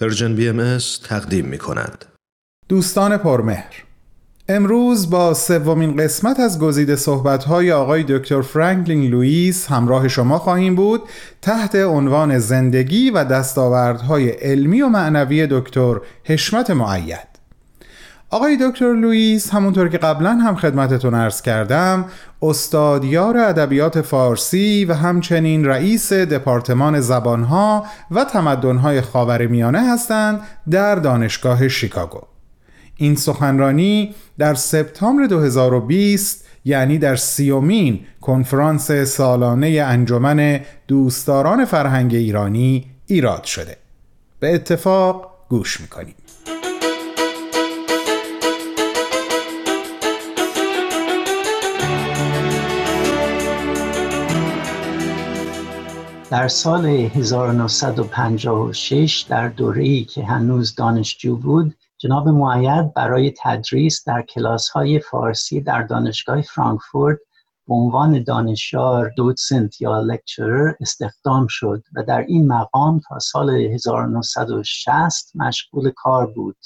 Persian BM تقدیم می کند. دوستان پرمهر امروز با سومین قسمت از گزیده صحبت‌های آقای دکتر فرانکلین لوئیس همراه شما خواهیم بود تحت عنوان زندگی و دستاوردهای علمی و معنوی دکتر حشمت مؤید آقای دکتر لوئیس همونطور که قبلا هم خدمتتون عرض کردم استادیار ادبیات فارسی و همچنین رئیس دپارتمان زبانها و تمدنهای خاورمیانه هستند در دانشگاه شیکاگو. این سخنرانی در سپتامبر 2020 یعنی در سیومین کنفرانس سالانه انجمن دوستداران فرهنگ ایرانی ایراد شده. به اتفاق گوش می‌کنیم. در سال 1956 در دوره‌ای که هنوز دانشجو بود جناب معید برای تدریس در کلاس های فارسی در دانشگاه فرانکفورت به عنوان دانشیار دوتسنت یا لکچرر استخدام شد و در این مقام تا سال 1960 مشغول کار بود.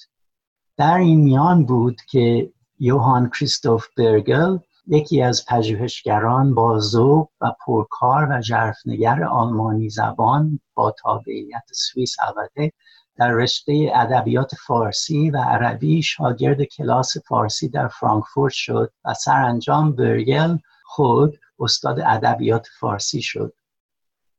در این میان بود که یوهان کریستوف برگل یکی از پژوهشگران با ذوق و پرکار و ژرفنگر آلمانی زبان با تابعیت سوئیس البته در رشته ادبیات فارسی و عربی شاگرد کلاس فارسی در فرانکفورت شد و سرانجام برگل خود استاد ادبیات فارسی شد.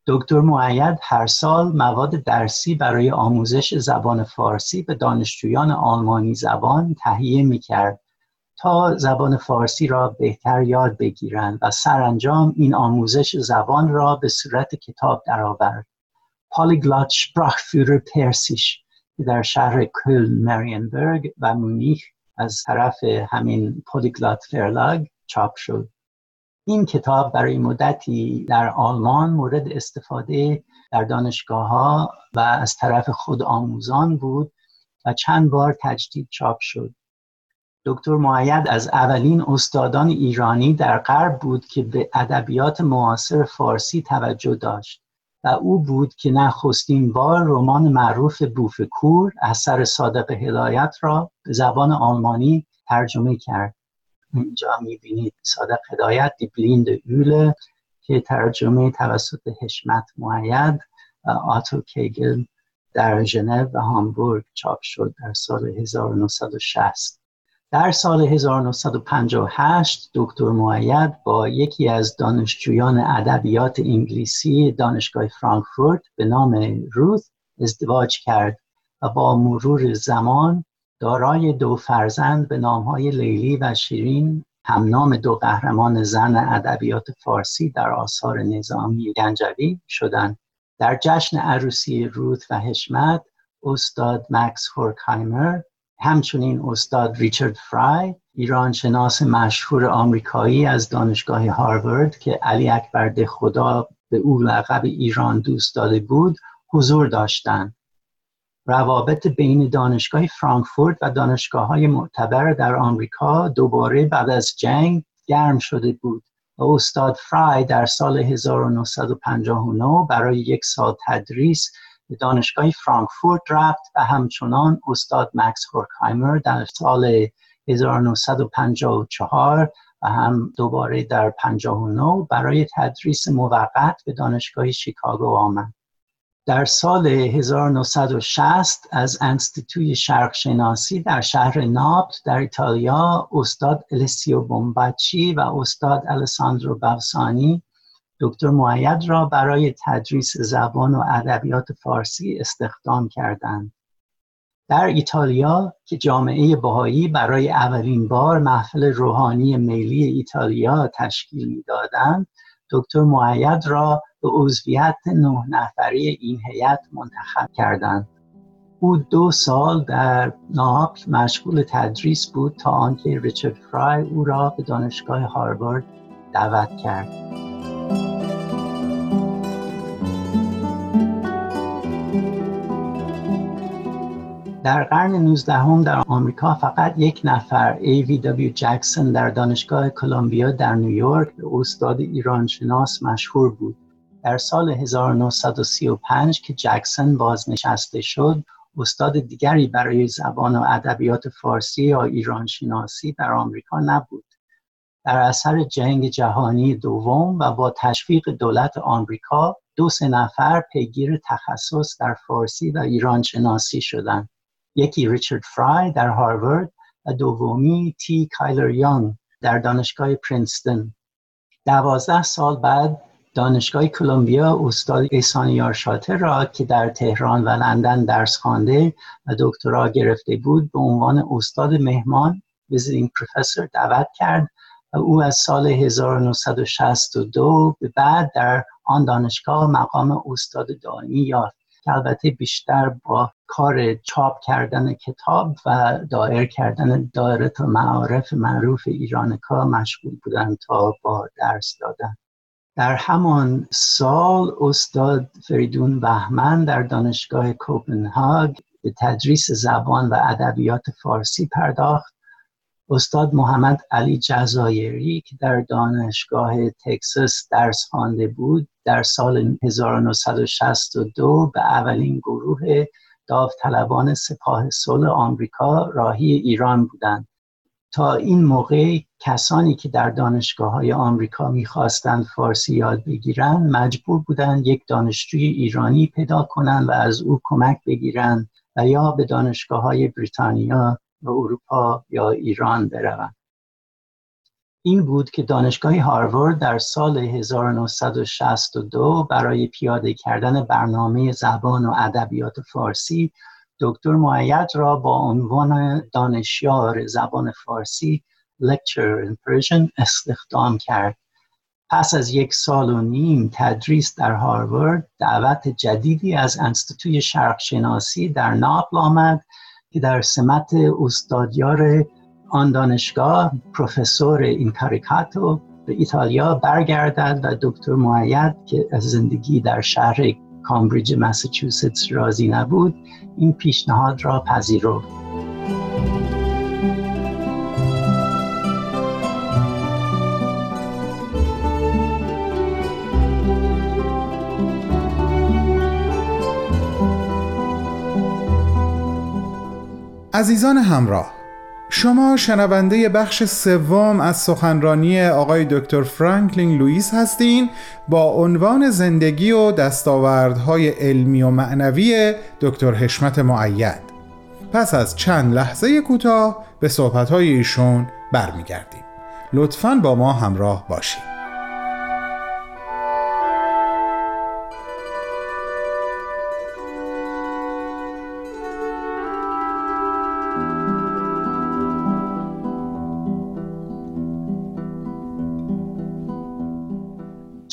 دکتر معید هر سال مواد درسی برای آموزش زبان فارسی به دانشجویان آلمانی زبان تهیه می کرد تا زبان فارسی را بهتر یاد بگیرند و سرانجام این آموزش زبان را به صورت کتاب درآورد. پالیگلات شپراخفیرر پرسیش که در شهر کل مریانبرگ و مونیخ از طرف همین پالیگلات فرلاگ چاپ شد. این کتاب برای مدتی در آلمان مورد استفاده در دانشگاه ها و از طرف خود آموزان بود و چند بار تجدید چاپ شد. دکتر معید از اولین استادان ایرانی در غرب بود که به ادبیات معاصر فارسی توجه داشت و او بود که نخستین بار رمان معروف بوفکور اثر صادق هدایت را به زبان آلمانی ترجمه کرد. اینجا می‌بینید صادق هدایت دی بلیند اوله که ترجمه توسط حشمت معید آتو کیگل در ژنو و هامبورگ چاپ شد در سال 1960 در سال 1958 دکتر معید با یکی از دانشجویان ادبیات انگلیسی دانشگاه فرانکفورت به نام روث ازدواج کرد و با مرور زمان دارای دو فرزند به نامهای لیلی و شیرین همنام دو قهرمان زن ادبیات فارسی در آثار نظامی گنجوی شدند. در جشن عروسی روت و حشمت استاد مکس هورکایمر همچنین استاد ریچارد فرای ایران شناس مشهور آمریکایی از دانشگاه هاروارد که علی اکبر خدا به او لقب ایران دوست داده بود حضور داشتند. روابط بین دانشگاه فرانکفورت و دانشگاه های معتبر در آمریکا دوباره بعد از جنگ گرم شده بود و استاد فرای در سال 1959 برای یک سال تدریس به دانشگاه فرانکفورت رفت و همچنان استاد مکس هورکهایمر در سال 1954 و هم دوباره در 59 برای تدریس موقت به دانشگاه شیکاگو آمد. در سال 1960 از انستیتوی شرقشناسی در شهر ناپت در ایتالیا استاد السیو بومباچی و استاد الساندرو بافسانی دکتر معید را برای تدریس زبان و ادبیات فارسی استخدام کردند. در ایتالیا که جامعه بهایی برای اولین بار محفل روحانی ملی ایتالیا تشکیل می‌دادند دکتر معید را به عضویت نه نفری این هیئت منتخب کردند او دو سال در ناپل مشغول تدریس بود تا آنکه ریچارد فرای او را به دانشگاه هاروارد دعوت کرد در قرن 19 هم در آمریکا فقط یک نفر A.V.W. جکسون در دانشگاه کلمبیا در نیویورک استاد ایران شناس مشهور بود. در سال 1935 که جکسون بازنشسته شد، استاد دیگری برای زبان و ادبیات فارسی یا ایران شناسی در آمریکا نبود در اثر جنگ جهانی دوم و با تشویق دولت آمریکا دو سه نفر پیگیر تخصص در فارسی و ایران شناسی شدند یکی ریچارد فرای در هاروارد و دومی تی کایلر یانگ در دانشگاه پرینستون. دوازده سال بعد دانشگاه کلمبیا استاد ایسانیار شاتر را که در تهران و لندن درس خوانده و دکترا گرفته بود به عنوان استاد مهمان visiting professor دعوت کرد و او از سال 1962 به بعد در آن دانشگاه مقام استاد دائمی یافت که البته بیشتر با کار چاپ کردن کتاب و دایر کردن دایره‌المعارف معروف ایرانیکا مشغول بودن تا با درس دادن. در همان سال استاد فریدون وهمن در دانشگاه کوپنهاگ به تدریس زبان و ادبیات فارسی پرداخت. استاد محمد علی جزایری که در دانشگاه تکساس درس خوانده بود در سال 1962 به اولین گروه داوطلبان سپاه صلح آمریکا راهی ایران بودند. تا این موقع کسانی که در دانشگاه های آمریکا می‌خواستند فارسی یاد بگیرند مجبور بودند یک دانشجوی ایرانی پیدا کنند و از او کمک بگیرند و یا به دانشگاه های بریتانیا و اروپا یا ایران بروند. این بود که دانشگاه هاروارد در سال 1962 برای پیاده کردن برنامه زبان و ادبیات فارسی دکتر معید را با عنوان دانشیار زبان فارسی Lecturer in Persian استخدام کرد. پس از یک سال و نیم تدریس در هاروارد دعوت جدیدی از انستیتوی شرق شناسی در ناپل آمد که در سمت استادیار آن دانشگاه پروفسور این کاریکاتو به ایتالیا برگردد و دکتر معید که از زندگی در شهر کامبریج مساچوستس راضی نبود این پیشنهاد را پذیرفت. عزیزان همراه شما شنونده بخش سوم از سخنرانی آقای دکتر فرانکلین لوئیس هستین با عنوان زندگی و دستاوردهای علمی و معنوی دکتر حشمت معید. پس از چند لحظه کوتاه به صحبتهای ایشون برمیگردیم. لطفاً با ما همراه باشید.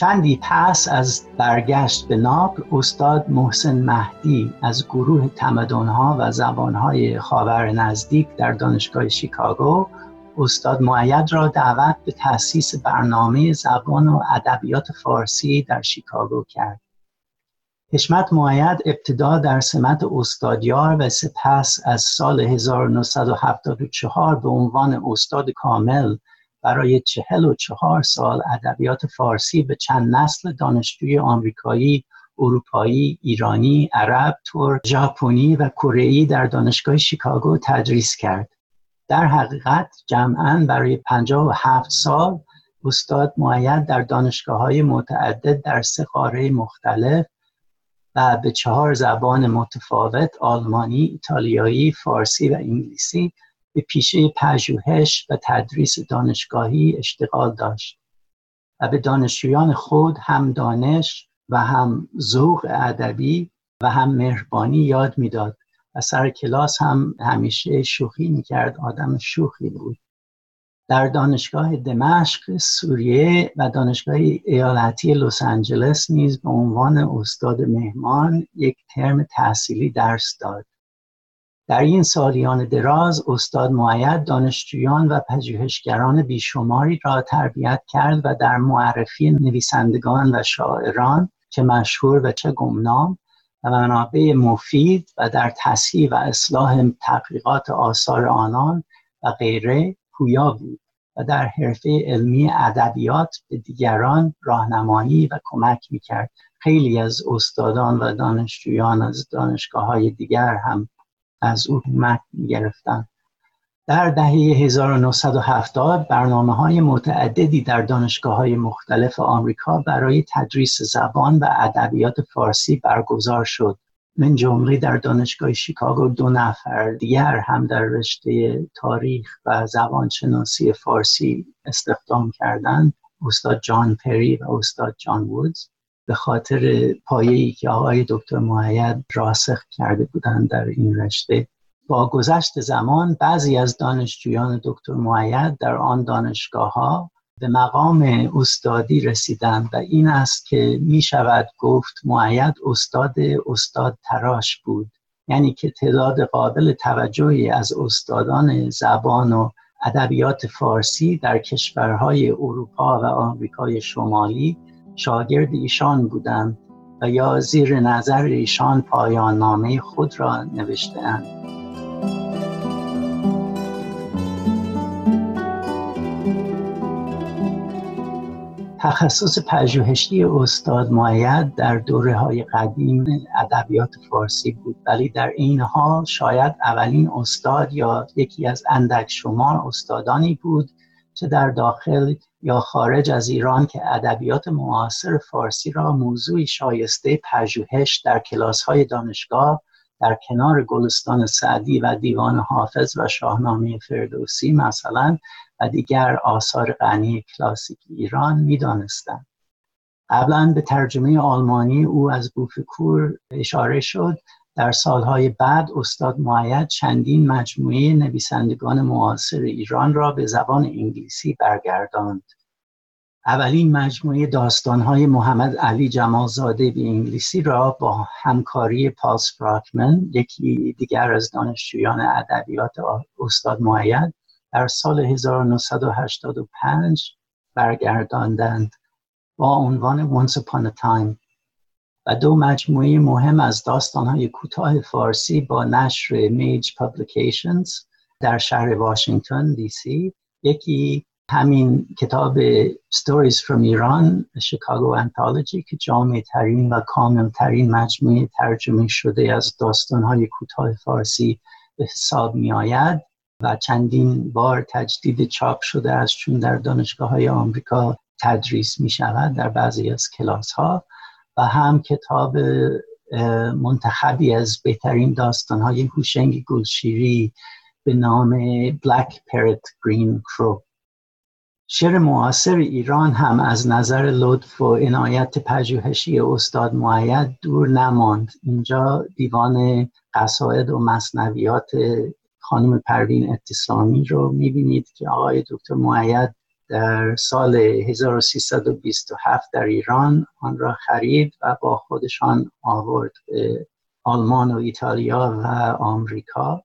چندی پس از برگشت به ناپل استاد محسن مهدی از گروه تمدنها و زبانهای خاور نزدیک در دانشگاه شیکاگو استاد معید را دعوت به تأسیس برنامه زبان و ادبیات فارسی در شیکاگو کرد. حشمت معید ابتدا در سمت استادیار و سپس از سال 1974 به عنوان استاد کامل برای چهل و چهار سال ادبیات فارسی به چند نسل دانشجوی آمریکایی اروپایی، ایرانی، عرب، ترک، ژاپنی و کره در دانشگاه شیکاگو تدریس کرد. در حقیقت جمعا برای 57 سال استاد معید در دانشگاه های متعدد در سه قاره مختلف و به چهار زبان متفاوت آلمانی، ایتالیایی، فارسی و انگلیسی به پیشه پژوهش و تدریس دانشگاهی اشتغال داشت و به دانشجویان خود هم دانش و هم ذوق ادبی و هم مهربانی یاد می‌داد و سر کلاس هم همیشه شوخی می‌کرد آدم شوخی بود. در دانشگاه دمشق سوریه و دانشگاه ایالتی لس آنجلس نیز به عنوان استاد مهمان یک ترم تحصیلی درس داد. در این سالیان دراز استاد معید دانشجویان و پژوهشگران بیشماری را تربیت کرد و در معرفی نویسندگان و شاعران چه مشهور و چه گمنام و منابع مفید و در تصحیح و اصلاح تحقیقات آثار آنان و غیره پویا بود و در حرفه علمی ادبیات به دیگران راهنمایی و کمک می‌کرد. خیلی از استادان و دانشجویان از دانشگاه های دیگر هم از او کمک گرفتن در دهه 1970 برنامه های متعددی در دانشگاه های مختلف آمریکا برای تدریس زبان و ادبیات فارسی برگزار شد. من جمله در دانشگاه شیکاگو دو نفر دیگر هم در رشته تاریخ و زبانشناسی فارسی استخدام کردند استاد جان پری و استاد جان وودز. به خاطر پایه‌ای که آقای دکتر معید راسخ کرده بودند در این رشته. با گذشت زمان بعضی از دانشجویان دکتر معید در آن دانشگاه ها به مقام استادی رسیدند و این است که می شود گفت معید استاد استاد تراش بود. یعنی که تعداد قابل توجهی از استادان زبان و ادبیات فارسی در کشورهای اروپا و آمریکای شمالی شاگرد ایشان بودند و یا زیر نظر ایشان پایان نامه خود را نوشتهاند. تخصص پژوهشی استاد معید در دوره های قدیم ادبیات فارسی بود ولی در این حال شاید اولین استاد یا یکی از اندک شمار استادانی بود چه در داخل یا خارج از ایران که ادبیات معاصر فارسی را موضوعی شایسته پژوهش در کلاس های دانشگاه در کنار گلستان سعدی و دیوان حافظ و شاهنامه فردوسی مثلا و دیگر آثار غنی کلاسیک ایران می‌دانستند. قبلا به ترجمه آلمانی او از بوفکور اشاره شد در سالهای بعد استاد معید چندین مجموعه نویسندگان معاصر ایران را به زبان انگلیسی برگرداند. اولین مجموعه داستانهای محمد علی جمالزاده به انگلیسی را با همکاری پالس فراکمن یکی دیگر از دانشجویان ادبیات استاد معید در سال 1985 برگرداندند. با عنوان Once Upon a Time و دو مجموعه مهم از داستانهای کوتاه فارسی با نشر میج پابلیکیشنز در شهر واشنگتن دی سی. یکی همین کتاب Stories from Iran شیکاگو انتالوجی که جامع ترین و کامل ترین مجموعه ترجمه شده از داستانهای کوتاه فارسی به حساب می آید و چندین بار تجدید چاپ شده است چون در دانشگاه های آمریکا تدریس می شود در بعضی از کلاس ها و هم کتاب منتخبی از بهترین داستان های هوشنگ گلشیری به نام Black Parrot Green Crow. شعر معاصر ایران هم از نظر لطف و عنایت پژوهشی استاد معید دور نماند. اینجا دیوان قصاید و مصنویات خانم پروین اتصامی رو می‌بینید که آقای دکتر معید در سال 1327 در ایران آن را خرید و با خودشان آورد به آلمان و ایتالیا و آمریکا.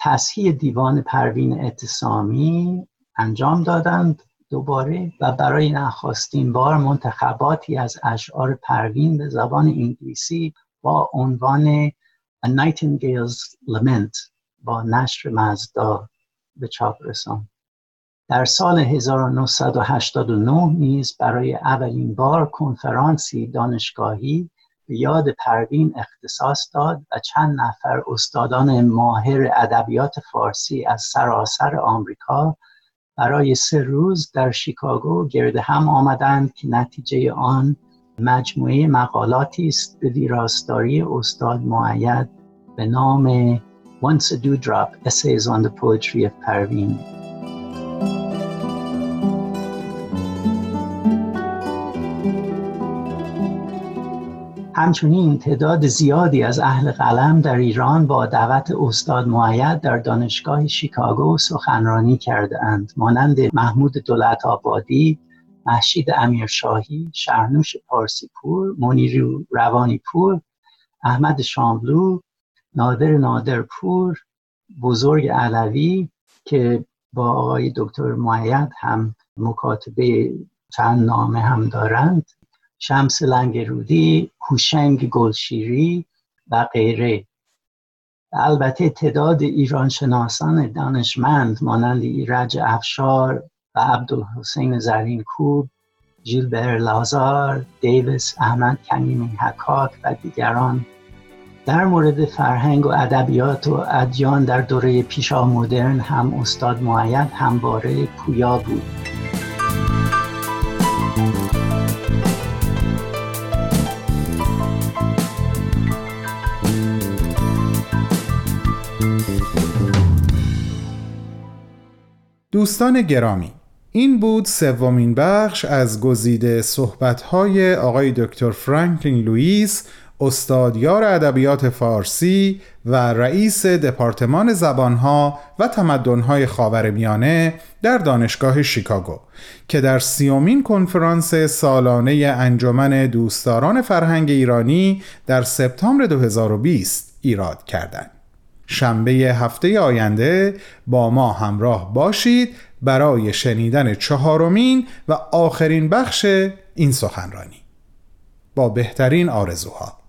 تصحیح دیوان پروین اتصامی انجام دادند دوباره و برای نخواستین بار منتخباتی از اشعار پروین به زبان انگلیسی با عنوان A Nightingale's Lament با نشر مزدا به چاپ رساند. در سال 1989 نیز برای اولین بار کنفرانسی دانشگاهی به یاد پروین اختصاص داد و چند نفر استادان ماهر ادبیات فارسی از سراسر آمریکا برای سه روز در شیکاگو گرد هم آمدند که نتیجه آن مجموعه مقالاتی است به ویراستاری استاد معید به نام Once a Dewdrop Essays on the Poetry of Parveen. همچنین تعداد زیادی از اهل قلم در ایران با دعوت استاد معید در دانشگاه شیکاگو سخنرانی کرده اند مانند محمود دولت آبادی محشید امیرشاهی شهرنوش پارسیپور منیر روانی پور احمد شاملو نادر نادرپور بزرگ علوی که با آقای دکتر معید هم مکاتبه چند نامه هم دارند. شمس لنگرودی، هوشنگ گلشیری و غیره. البته تعداد ایران شناسان دانشمند مانند ایرج افشار و عبدالحسین زرین کوب جیلبر لازار، دیویس، احمد کمیمی حکاک و دیگران در مورد فرهنگ و ادبیات و ادیان در دوره پیشا مدرن هم استاد معید همواره پویا بود. دوستان گرامی این بود سومین بخش از گزیده صحبت‌های آقای دکتر فرانکلین لوئیس استادیار ادبیات فارسی و رئیس دپارتمان زبانها و تمدنهای خاورمیانه در دانشگاه شیکاگو که در سیومین کنفرانس سالانه انجمن دوستداران فرهنگ ایرانی در سپتامبر 2020 ایراد کردند. شنبه هفته آینده با ما همراه باشید برای شنیدن چهارمین و آخرین بخش این سخنرانی. با بهترین آرزوها.